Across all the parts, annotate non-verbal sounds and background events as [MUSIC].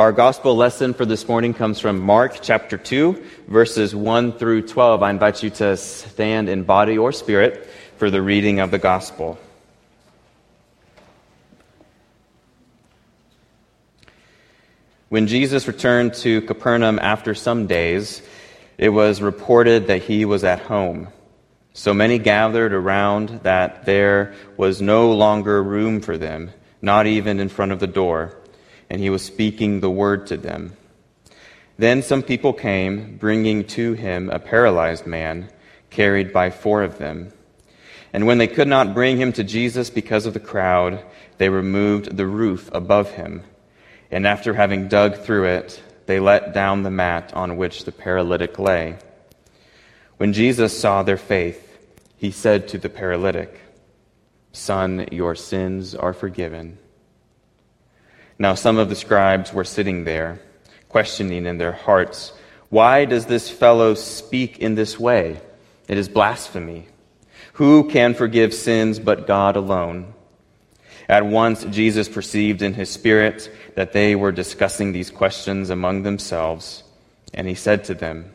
Our gospel lesson for this morning comes from Mark chapter 2, verses 1 through 12. I invite you to stand in body or spirit for the reading of the gospel. When Jesus returned to Capernaum after some days, it was reported that he was at home. So many gathered around that there was no longer room for them, not even in front of the door and he was speaking the word to them. Then some people came, bringing to him a paralyzed man, carried by four of them. And when they could not bring him to Jesus because of the crowd, they removed the roof above him. And after having dug through it, they let down the mat on which the paralytic lay. When Jesus saw their faith, he said to the paralytic, Son, your sins are forgiven. Now, some of the scribes were sitting there, questioning in their hearts, Why does this fellow speak in this way? It is blasphemy. Who can forgive sins but God alone? At once, Jesus perceived in his spirit that they were discussing these questions among themselves, and he said to them,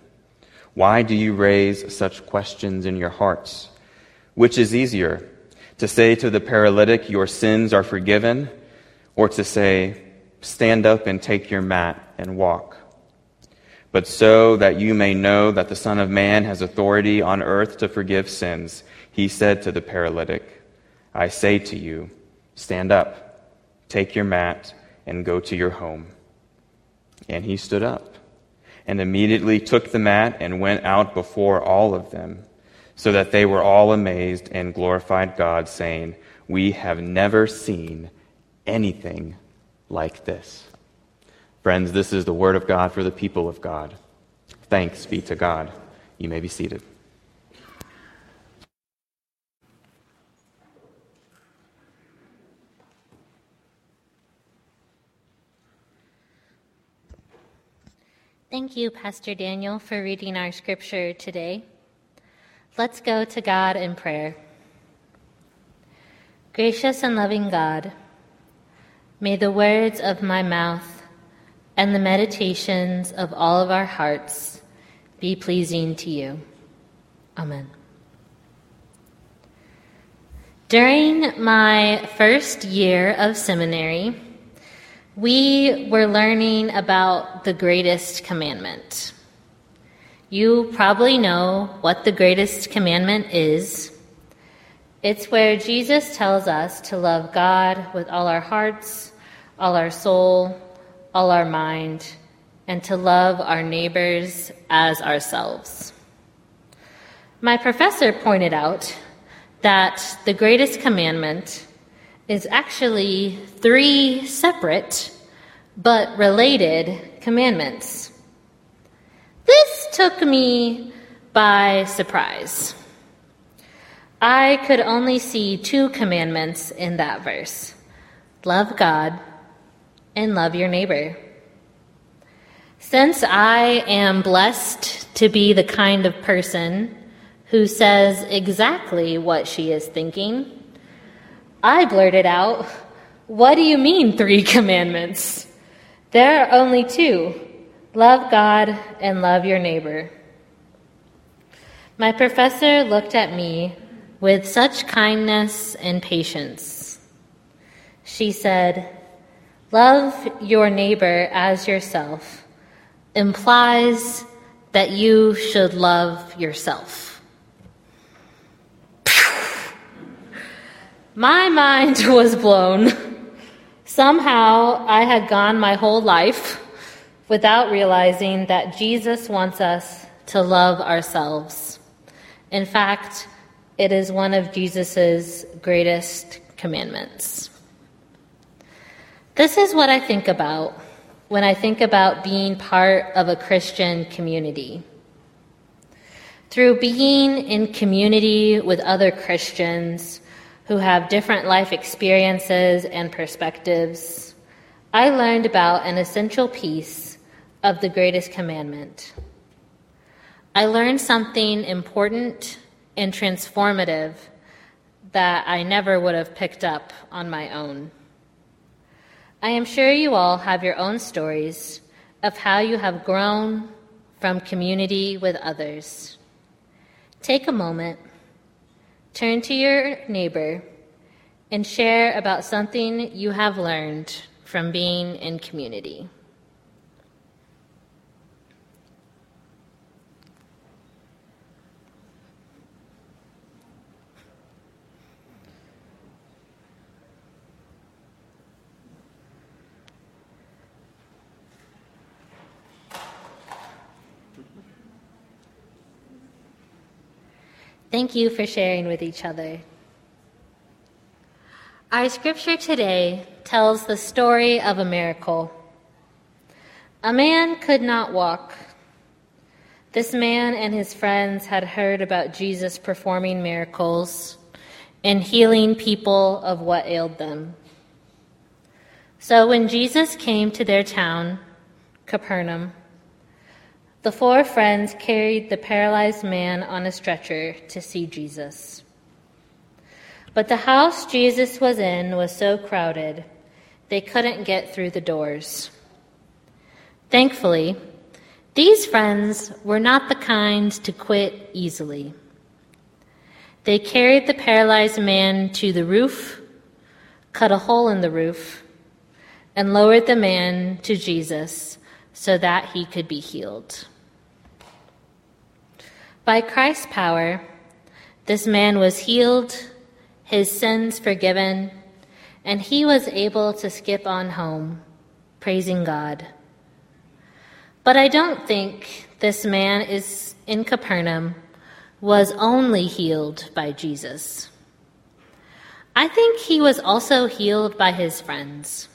Why do you raise such questions in your hearts? Which is easier, to say to the paralytic, Your sins are forgiven? Or to say, Stand up and take your mat and walk. But so that you may know that the Son of Man has authority on earth to forgive sins, he said to the paralytic, I say to you, stand up, take your mat, and go to your home. And he stood up, and immediately took the mat and went out before all of them, so that they were all amazed and glorified God, saying, We have never seen anything like this. Friends, this is the word of God for the people of God. Thanks be to God. You may be seated. Thank you, Pastor Daniel, for reading our scripture today. Let's go to God in prayer. Gracious and loving God, May the words of my mouth and the meditations of all of our hearts be pleasing to you. Amen. During my first year of seminary, we were learning about the greatest commandment. You probably know what the greatest commandment is. It's where Jesus tells us to love God with all our hearts, all our soul, all our mind, and to love our neighbors as ourselves. My professor pointed out that the greatest commandment is actually three separate but related commandments. This took me by surprise. I could only see two commandments in that verse love God and love your neighbor. Since I am blessed to be the kind of person who says exactly what she is thinking, I blurted out, What do you mean, three [LAUGHS] commandments? There are only two love God and love your neighbor. My professor looked at me with such kindness and patience. She said, Love your neighbor as yourself implies that you should love yourself. [LAUGHS] My mind [LAUGHS] was blown. Somehow I had gone my whole life without realizing that Jesus wants us to love ourselves. In fact, it is one of Jesus' greatest commandments. This is what I think about when I think about being part of a Christian community. Through being in community with other Christians who have different life experiences and perspectives, I learned about an essential piece of the greatest commandment. I learned something important and transformative that I never would have picked up on my own. I am sure you all have your own stories of how you have grown from community with others. Take a moment, turn to your neighbor, and share about something you have learned from being in community. Thank you for sharing with each other. Our scripture today tells the story of a miracle. A man could not walk. This man and his friends had heard about Jesus performing miracles and healing people of what ailed them. So when Jesus came to their town, Capernaum, the four friends carried the paralyzed man on a stretcher to see Jesus. But the house Jesus was in was so crowded, they couldn't get through the doors. Thankfully, these friends were not the kind to quit easily. They carried the paralyzed man to the roof, cut a hole in the roof, and lowered the man to Jesus so that he could be healed. By Christ's power, this man was healed, his sins forgiven, and he was able to skip on home, praising God. But I don't think this man is in Capernaum was only healed by Jesus. I think he was also healed by his friends.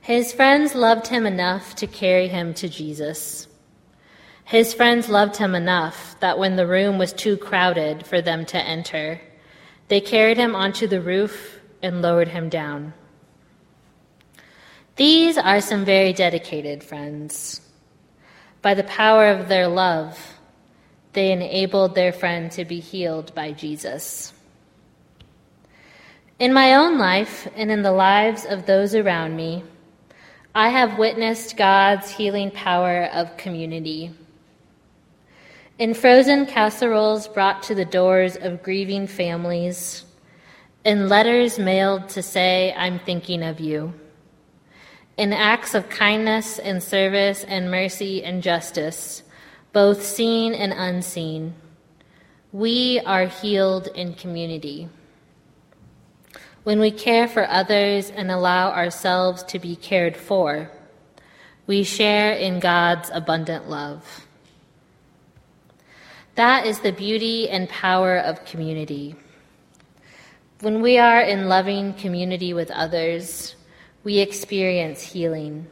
His friends loved him enough to carry him to Jesus. His friends loved him enough that when the room was too crowded for them to enter, they carried him onto the roof and lowered him down. These are some very dedicated friends. By the power of their love, they enabled their friend to be healed by Jesus. In my own life and in the lives of those around me, I have witnessed God's healing power of community. In frozen casseroles brought to the doors of grieving families, in letters mailed to say, I'm thinking of you, in acts of kindness and service and mercy and justice, both seen and unseen, we are healed in community. When we care for others and allow ourselves to be cared for, we share in God's abundant love. That is the beauty and power of community. When we are in loving community with others, we experience healing.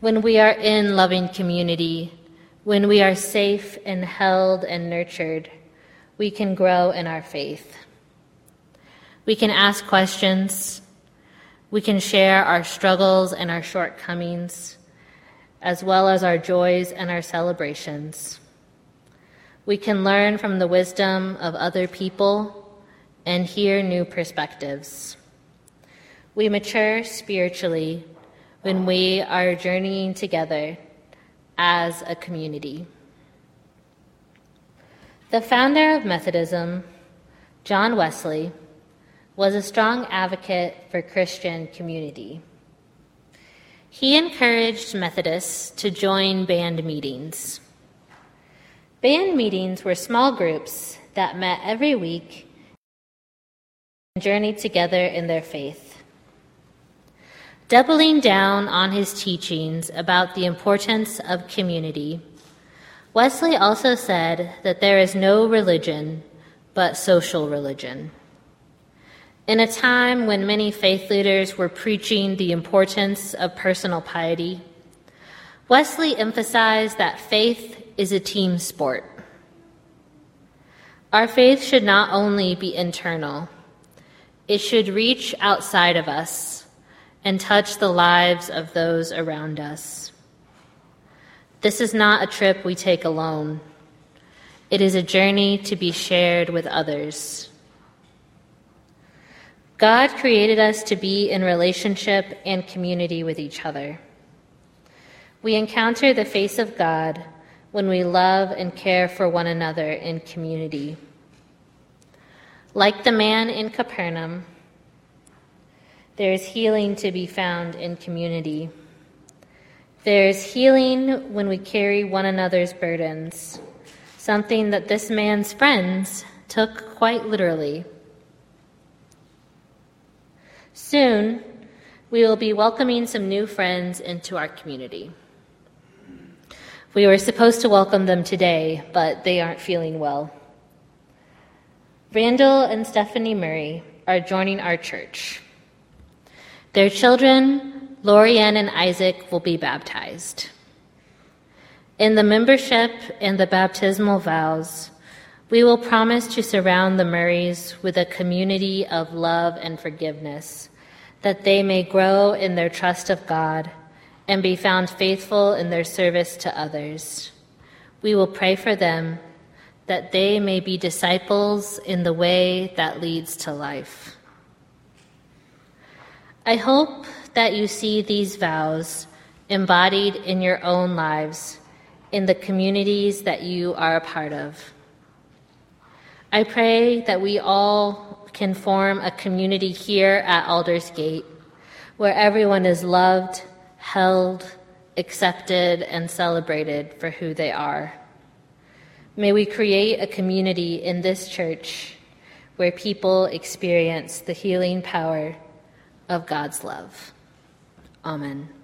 When we are in loving community, when we are safe and held and nurtured, we can grow in our faith. We can ask questions. We can share our struggles and our shortcomings, as well as our joys and our celebrations. We can learn from the wisdom of other people and hear new perspectives. We mature spiritually when we are journeying together as a community. The founder of Methodism, John Wesley, was a strong advocate for Christian community. He encouraged Methodists to join band meetings. Band meetings were small groups that met every week and journeyed together in their faith. Doubling down on his teachings about the importance of community, Wesley also said that there is no religion but social religion. In a time when many faith leaders were preaching the importance of personal piety, Wesley emphasized that faith is a team sport. Our faith should not only be internal, it should reach outside of us and touch the lives of those around us. This is not a trip we take alone. It is a journey to be shared with others. God created us to be in relationship and community with each other. We encounter the face of God when we love and care for one another in community. Like the man in Capernaum, there is healing to be found in community. There is healing when we carry one another's burdens, something that this man's friends took quite literally. Soon, we will be welcoming some new friends into our community. We were supposed to welcome them today, but they aren't feeling well. Randall and Stephanie Murray are joining our church. Their children, Lorianne and Isaac, will be baptized. In the membership and the baptismal vows, we will promise to surround the Murrays with a community of love and forgiveness, that they may grow in their trust of God and be found faithful in their service to others. We will pray for them that they may be disciples in the way that leads to life. I hope that you see these vows embodied in your own lives, in the communities that you are a part of. I pray that we all can form a community here at Aldersgate where everyone is loved held, accepted, and celebrated for who they are. May we create a community in this church where people experience the healing power of God's love. Amen.